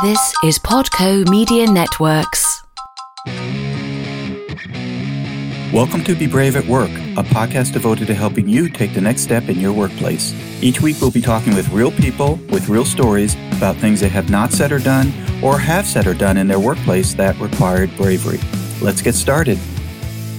This is Podco Media Networks. Welcome to Be Brave at Work, a podcast devoted to helping you take the next step in your workplace. Each week, we'll be talking with real people with real stories about things they have not said or done, or have said or done in their workplace that required bravery. Let's get started.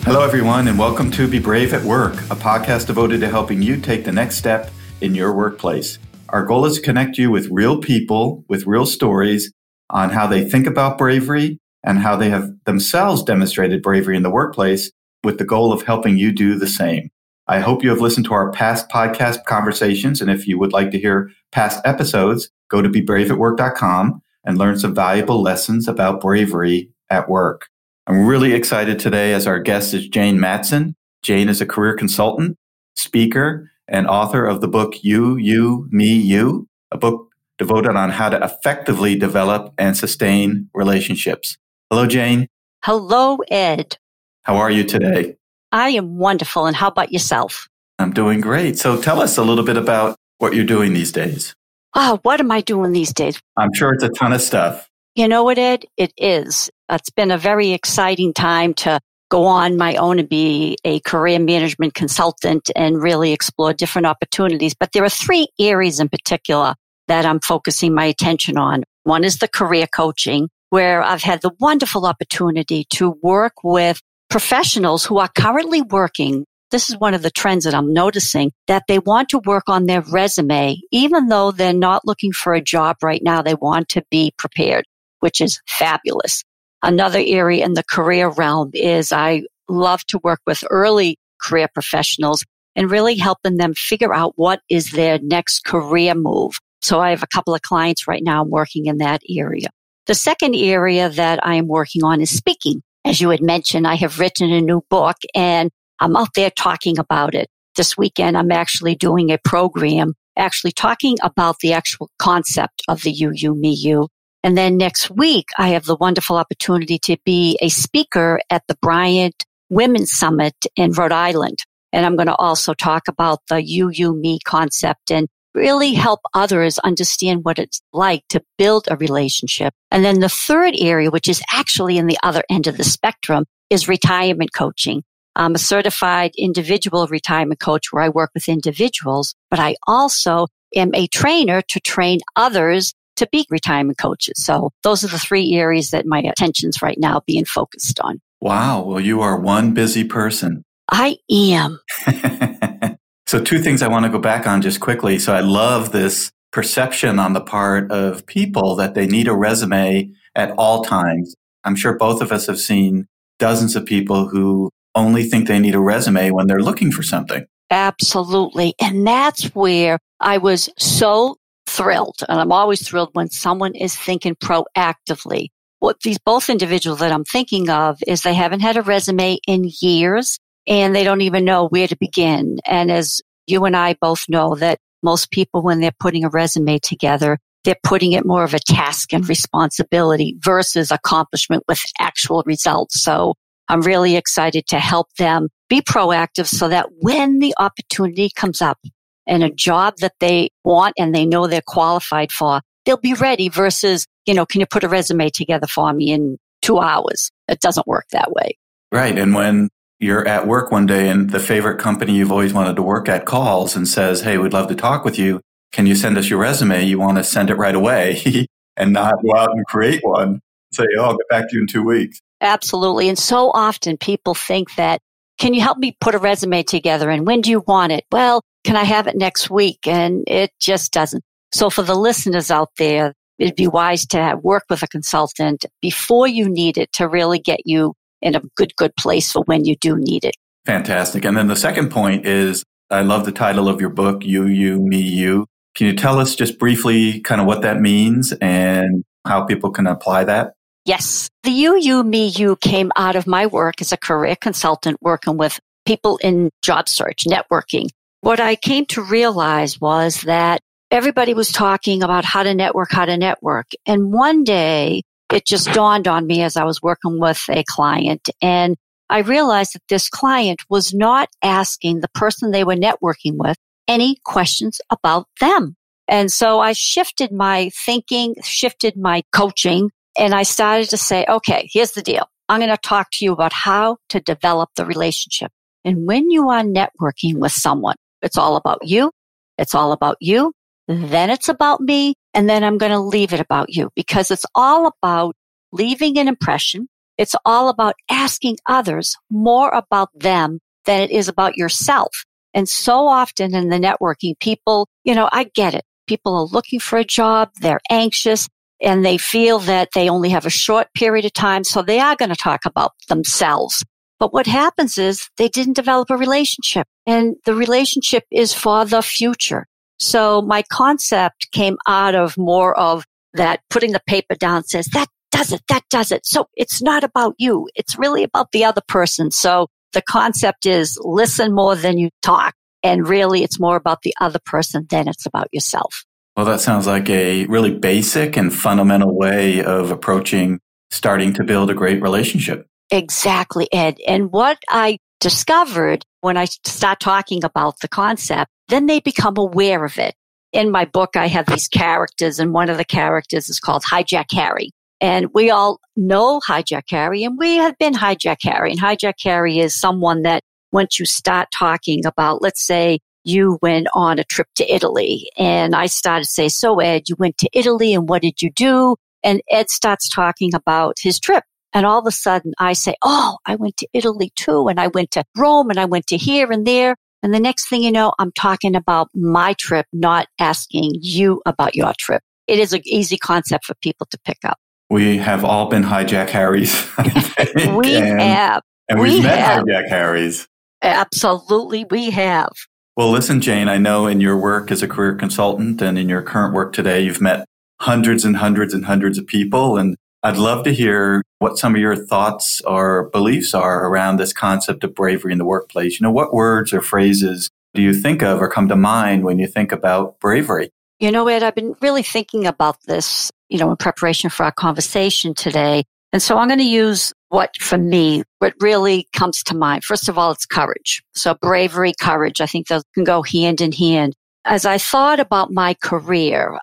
Hello, everyone, and welcome to Be Brave at Work, a podcast devoted to helping you take the next step in your workplace. Our goal is to connect you with real people with real stories on how they think about bravery and how they have themselves demonstrated bravery in the workplace with the goal of helping you do the same. I hope you have listened to our past podcast conversations. And if you would like to hear past episodes, go to bebraveatwork.com and learn some valuable lessons about bravery at work. I'm really excited today as our guest is Jane Matson. Jane is a career consultant, speaker, and author of the book You, You, Me, You, a book devoted on how to effectively develop and sustain relationships. Hello, Jane. Hello, Ed. How are you today? I am wonderful. And how about yourself? I'm doing great. So tell us a little bit about what you're doing these days. Oh, what am I doing these days? I'm sure it's a ton of stuff. You know what, Ed? It is. It's been a very exciting time to go on my own and be a career management consultant and really explore different opportunities. But there are three areas in particular that I'm focusing my attention on. One is the career coaching, where I've had the wonderful opportunity to work with professionals who are currently working. This is one of the trends that I'm noticing that they want to work on their resume, even though they're not looking for a job right now. They want to be prepared, which is fabulous. Another area in the career realm is I love to work with early career professionals and really helping them figure out what is their next career move. So I have a couple of clients right now working in that area. The second area that I am working on is speaking. As you had mentioned, I have written a new book and I'm out there talking about it. This weekend, I'm actually doing a program actually talking about the actual concept of the you, me, you. And then next week, I have the wonderful opportunity to be a speaker at the Bryant Women's Summit in Rhode Island. And I'm going to also talk about the you, you, me concept and really help others understand what it's like to build a relationship. And then the third area, which is actually in the other end of the spectrum, is retirement coaching. I'm a certified individual retirement coach where I work with individuals, but I also am a trainer to train others to be retirement coaches. So those are the three areas that my attention's right now being focused on. Wow. Well, you are one busy person. I am. So, two things I want to go back on just quickly. So, I love this perception on the part of people that they need a resume at all times. I'm sure both of us have seen dozens of people who only think they need a resume when they're looking for something. Absolutely. And that's where I was so thrilled. And I'm always thrilled when someone is thinking proactively. What these both individuals that I'm thinking of is they haven't had a resume in years and they don't even know where to begin. And as you and I both know that most people, when they're putting a resume together, they're putting it more of a task and responsibility versus accomplishment with actual results. So I'm really excited to help them be proactive so that when the opportunity comes up and a job that they want and they know they're qualified for, they'll be ready versus, you know, can you put a resume together for me in two hours? It doesn't work that way. Right. And when you're at work one day and the favorite company you've always wanted to work at calls and says, Hey, we'd love to talk with you. Can you send us your resume? You want to send it right away and not go out and create one. Say, Oh, I'll get back to you in two weeks. Absolutely. And so often people think that, can you help me put a resume together? And when do you want it? Well, can I have it next week? And it just doesn't. So for the listeners out there, it'd be wise to have, work with a consultant before you need it to really get you in a good, good place for when you do need it. Fantastic. And then the second point is I love the title of your book, You, You, Me, You. Can you tell us just briefly kind of what that means and how people can apply that? Yes. The You, You, Me, You came out of my work as a career consultant working with people in job search, networking. What I came to realize was that everybody was talking about how to network, how to network. And one day it just dawned on me as I was working with a client and I realized that this client was not asking the person they were networking with any questions about them. And so I shifted my thinking, shifted my coaching, and I started to say, okay, here's the deal. I'm going to talk to you about how to develop the relationship. And when you are networking with someone, it's all about you. It's all about you. Mm-hmm. Then it's about me. And then I'm going to leave it about you because it's all about leaving an impression. It's all about asking others more about them than it is about yourself. And so often in the networking, people, you know, I get it. People are looking for a job. They're anxious and they feel that they only have a short period of time. So they are going to talk about themselves. But what happens is they didn't develop a relationship and the relationship is for the future. So my concept came out of more of that putting the paper down says that does it, that does it. So it's not about you. It's really about the other person. So the concept is listen more than you talk. And really it's more about the other person than it's about yourself. Well, that sounds like a really basic and fundamental way of approaching starting to build a great relationship. Exactly, Ed. And what I discovered when I start talking about the concept, then they become aware of it. In my book, I have these characters and one of the characters is called Hijack Harry. And we all know Hijack Harry and we have been Hijack Harry. And Hijack Harry is someone that once you start talking about, let's say you went on a trip to Italy and I started to say, so Ed, you went to Italy and what did you do? And Ed starts talking about his trip. And all of a sudden I say, Oh, I went to Italy too. And I went to Rome and I went to here and there. And the next thing you know, I'm talking about my trip, not asking you about your trip. It is an easy concept for people to pick up. We have all been hijack Harrys. we and, have. And we've we met have. hijack Harrys. Absolutely, we have. Well, listen, Jane, I know in your work as a career consultant and in your current work today, you've met hundreds and hundreds and hundreds of people. And I'd love to hear what some of your thoughts or beliefs are around this concept of bravery in the workplace. You know, what words or phrases do you think of or come to mind when you think about bravery? You know, Ed, I've been really thinking about this, you know, in preparation for our conversation today. And so I'm going to use what for me, what really comes to mind. First of all, it's courage. So bravery, courage. I think those can go hand in hand. As I thought about my career,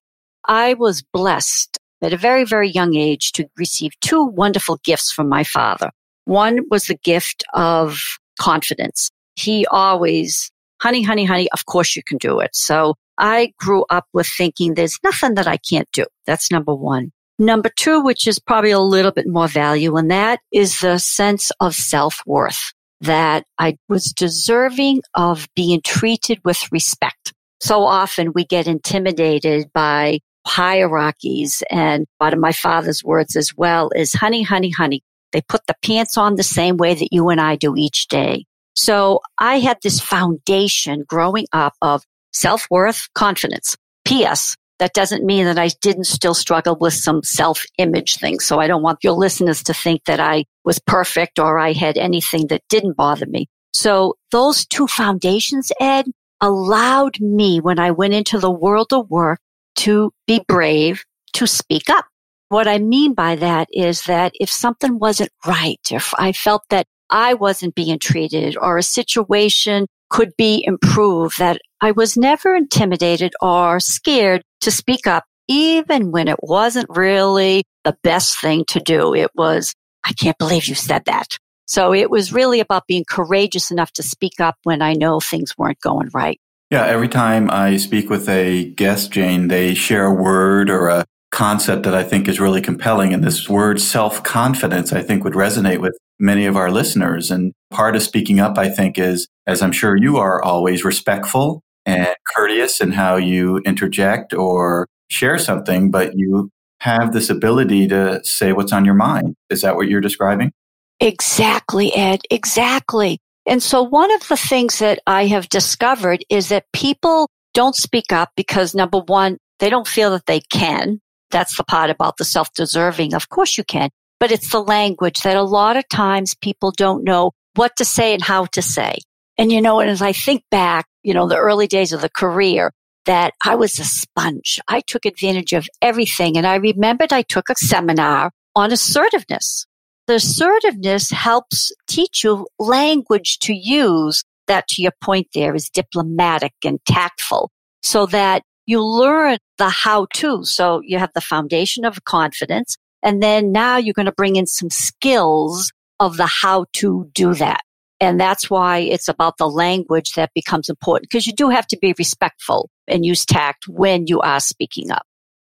I was blessed at a very, very young age to receive two wonderful gifts from my father. One was the gift of confidence. He always, honey, honey, honey, of course you can do it. So I grew up with thinking there's nothing that I can't do. That's number one. Number two, which is probably a little bit more value, and that is the sense of self worth that I was deserving of being treated with respect. So often we get intimidated by hierarchies. And one of my father's words as well is honey, honey, honey. They put the pants on the same way that you and I do each day. So I had this foundation growing up of self worth, confidence. P.S. That doesn't mean that I didn't still struggle with some self image things. So I don't want your listeners to think that I was perfect or I had anything that didn't bother me. So those two foundations, Ed, allowed me when I went into the world of work to be brave, to speak up. What I mean by that is that if something wasn't right, if I felt that I wasn't being treated or a situation could be improved, that I was never intimidated or scared to speak up, even when it wasn't really the best thing to do. It was, I can't believe you said that. So it was really about being courageous enough to speak up when I know things weren't going right. Yeah, every time I speak with a guest, Jane, they share a word or a concept that I think is really compelling. And this word self confidence, I think would resonate with many of our listeners. And part of speaking up, I think, is, as I'm sure you are always respectful and courteous in how you interject or share something, but you have this ability to say what's on your mind. Is that what you're describing? Exactly, Ed. Exactly. And so one of the things that I have discovered is that people don't speak up because number one, they don't feel that they can. That's the part about the self-deserving. Of course you can, but it's the language that a lot of times people don't know what to say and how to say. And you know, and as I think back, you know, the early days of the career, that I was a sponge. I took advantage of everything. And I remembered I took a seminar on assertiveness. The assertiveness helps teach you language to use that to your point there is diplomatic and tactful so that you learn the how to. So you have the foundation of confidence. And then now you're going to bring in some skills of the how to do that. And that's why it's about the language that becomes important because you do have to be respectful and use tact when you are speaking up.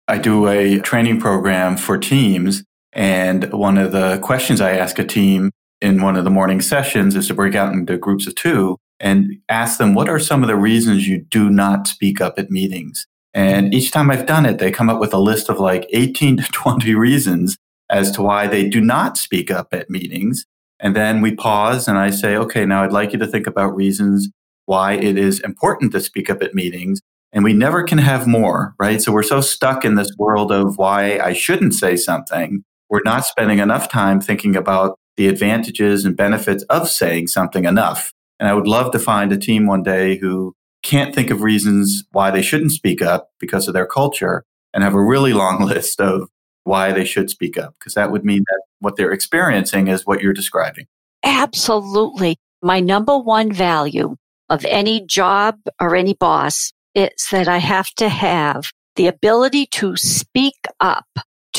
I do a training program for teams. And one of the questions I ask a team in one of the morning sessions is to break out into groups of two and ask them, what are some of the reasons you do not speak up at meetings? And each time I've done it, they come up with a list of like 18 to 20 reasons as to why they do not speak up at meetings. And then we pause and I say, okay, now I'd like you to think about reasons why it is important to speak up at meetings. And we never can have more, right? So we're so stuck in this world of why I shouldn't say something. We're not spending enough time thinking about the advantages and benefits of saying something enough. And I would love to find a team one day who can't think of reasons why they shouldn't speak up because of their culture and have a really long list of why they should speak up, because that would mean that what they're experiencing is what you're describing. Absolutely. My number one value of any job or any boss is that I have to have the ability to speak up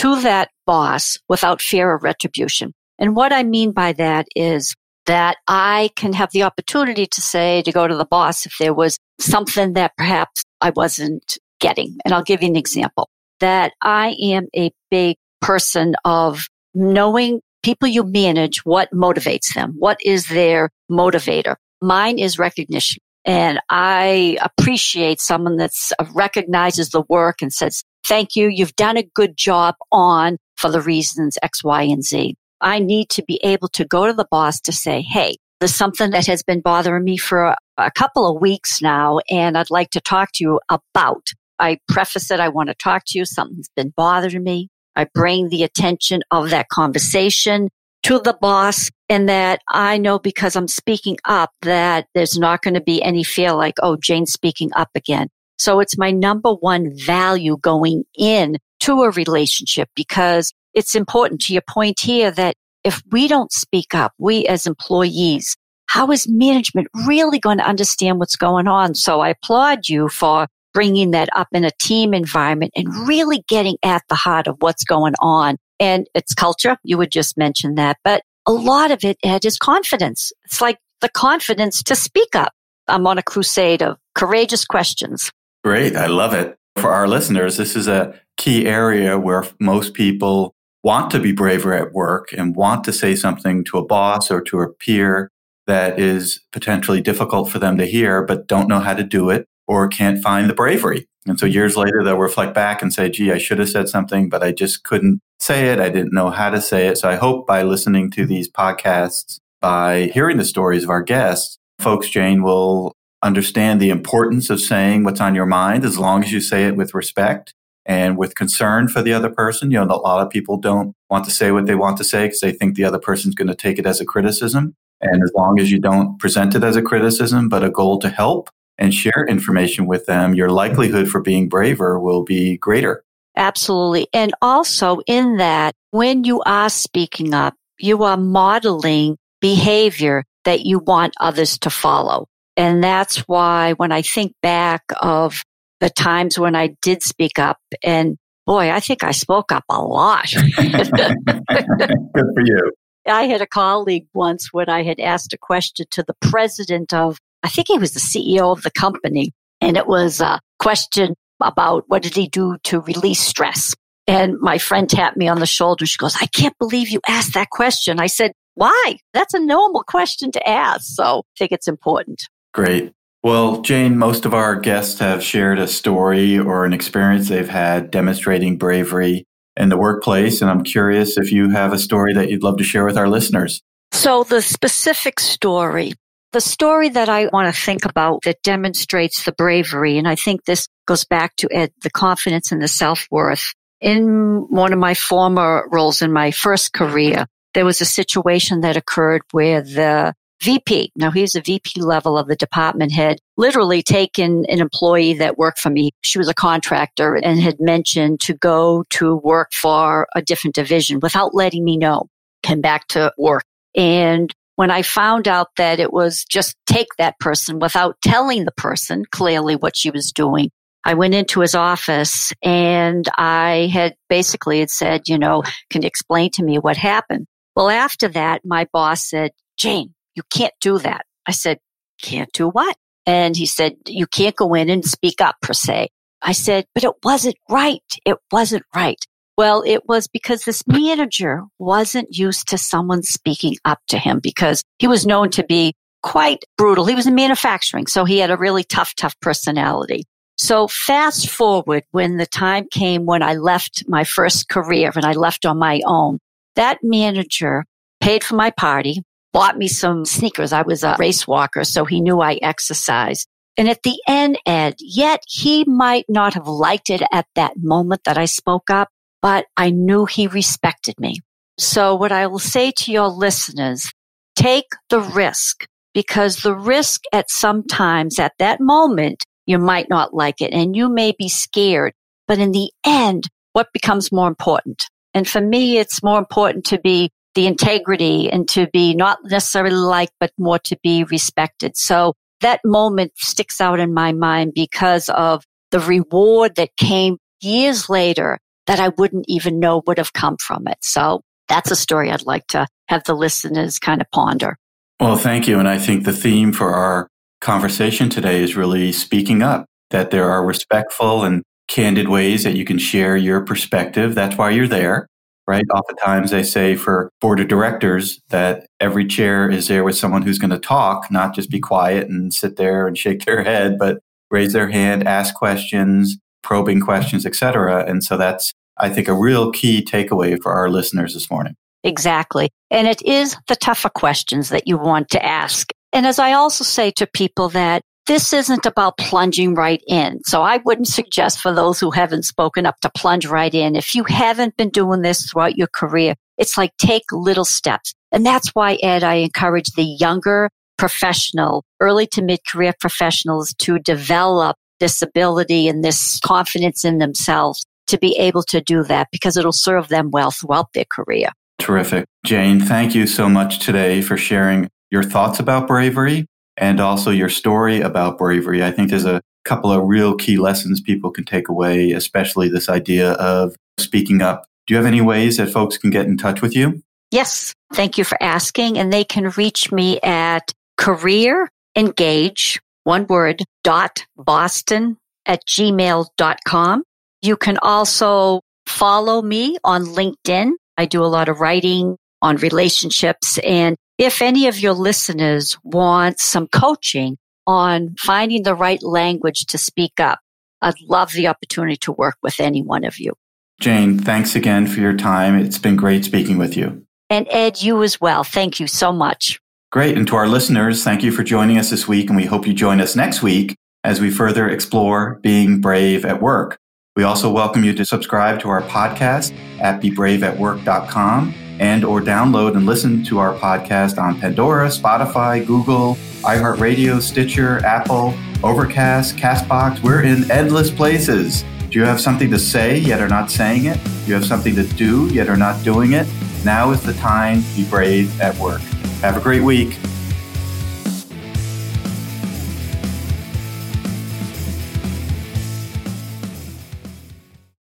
to that boss without fear of retribution. And what I mean by that is that I can have the opportunity to say, to go to the boss if there was something that perhaps I wasn't getting. And I'll give you an example that I am a big person of knowing people you manage, what motivates them? What is their motivator? Mine is recognition. And I appreciate someone that uh, recognizes the work and says, thank you. You've done a good job on for the reasons X, Y, and Z. I need to be able to go to the boss to say, Hey, there's something that has been bothering me for a, a couple of weeks now, and I'd like to talk to you about. I preface it. I want to talk to you. Something's been bothering me. I bring the attention of that conversation to the boss and that I know because I'm speaking up that there's not going to be any fear like, oh, Jane's speaking up again. So it's my number one value going in to a relationship because it's important to your point here that if we don't speak up, we as employees, how is management really going to understand what's going on? So I applaud you for bringing that up in a team environment and really getting at the heart of what's going on. And it's culture. You would just mention that, but a lot of it, Ed, is confidence. It's like the confidence to speak up. I'm on a crusade of courageous questions. Great. I love it. For our listeners, this is a key area where most people want to be braver at work and want to say something to a boss or to a peer that is potentially difficult for them to hear, but don't know how to do it or can't find the bravery. And so years later, they'll reflect back and say, gee, I should have said something, but I just couldn't say it. I didn't know how to say it. So I hope by listening to these podcasts, by hearing the stories of our guests, folks, Jane, will understand the importance of saying what's on your mind as long as you say it with respect and with concern for the other person. You know, a lot of people don't want to say what they want to say because they think the other person's going to take it as a criticism. And as long as you don't present it as a criticism, but a goal to help and share information with them, your likelihood for being braver will be greater. Absolutely. And also in that, when you are speaking up, you are modeling behavior that you want others to follow. And that's why when I think back of the times when I did speak up. And boy, I think I spoke up a lot. Good for you. I had a colleague once when I had asked a question to the president of, I think he was the CEO of the company. And it was a question about what did he do to release stress? And my friend tapped me on the shoulder. She goes, I can't believe you asked that question. I said, why? That's a normal question to ask. So I think it's important. Great. Well, Jane, most of our guests have shared a story or an experience they've had demonstrating bravery in the workplace. And I'm curious if you have a story that you'd love to share with our listeners. So, the specific story, the story that I want to think about that demonstrates the bravery, and I think this goes back to Ed, the confidence and the self worth. In one of my former roles in my first career, there was a situation that occurred where the VP. Now he's a VP level of the department head, literally taken an employee that worked for me. She was a contractor and had mentioned to go to work for a different division without letting me know. Came back to work. And when I found out that it was just take that person without telling the person clearly what she was doing, I went into his office and I had basically had said, you know, can you explain to me what happened? Well, after that, my boss said, Jane, you can't do that. I said, can't do what? And he said, you can't go in and speak up per se. I said, but it wasn't right. It wasn't right. Well, it was because this manager wasn't used to someone speaking up to him because he was known to be quite brutal. He was in manufacturing, so he had a really tough, tough personality. So fast forward when the time came when I left my first career and I left on my own, that manager paid for my party, bought me some sneakers. I was a race walker, so he knew I exercised. And at the end, Ed, yet he might not have liked it at that moment that I spoke up, but I knew he respected me. So what I will say to your listeners, take the risk because the risk at some times at that moment, you might not like it and you may be scared. But in the end, what becomes more important? And for me, it's more important to be the integrity and to be not necessarily liked, but more to be respected. So that moment sticks out in my mind because of the reward that came years later that I wouldn't even know would have come from it. So that's a story I'd like to have the listeners kind of ponder. Well, thank you. And I think the theme for our conversation today is really speaking up, that there are respectful and candid ways that you can share your perspective. That's why you're there right? Oftentimes they say for board of directors that every chair is there with someone who's going to talk, not just be quiet and sit there and shake their head, but raise their hand, ask questions, probing questions, etc. And so that's, I think, a real key takeaway for our listeners this morning. Exactly. And it is the tougher questions that you want to ask. And as I also say to people that this isn't about plunging right in. So I wouldn't suggest for those who haven't spoken up to plunge right in. If you haven't been doing this throughout your career, it's like take little steps. And that's why, Ed, I encourage the younger professional, early to mid career professionals to develop this ability and this confidence in themselves to be able to do that because it'll serve them well throughout their career. Terrific. Jane, thank you so much today for sharing your thoughts about bravery and also your story about bravery. I think there's a couple of real key lessons people can take away, especially this idea of speaking up. Do you have any ways that folks can get in touch with you? Yes. Thank you for asking. And they can reach me at career engage, one word, dot Boston at gmail.com. You can also follow me on LinkedIn. I do a lot of writing on relationships and if any of your listeners want some coaching on finding the right language to speak up, I'd love the opportunity to work with any one of you. Jane, thanks again for your time. It's been great speaking with you. And Ed, you as well. Thank you so much. Great. And to our listeners, thank you for joining us this week. And we hope you join us next week as we further explore being brave at work. We also welcome you to subscribe to our podcast at bebraveatwork.com and or download and listen to our podcast on Pandora, Spotify, Google, iHeartRadio, Stitcher, Apple, Overcast, Castbox. We're in endless places. Do you have something to say yet are not saying it? Do you have something to do yet are not doing it? Now is the time to be brave at work. Have a great week.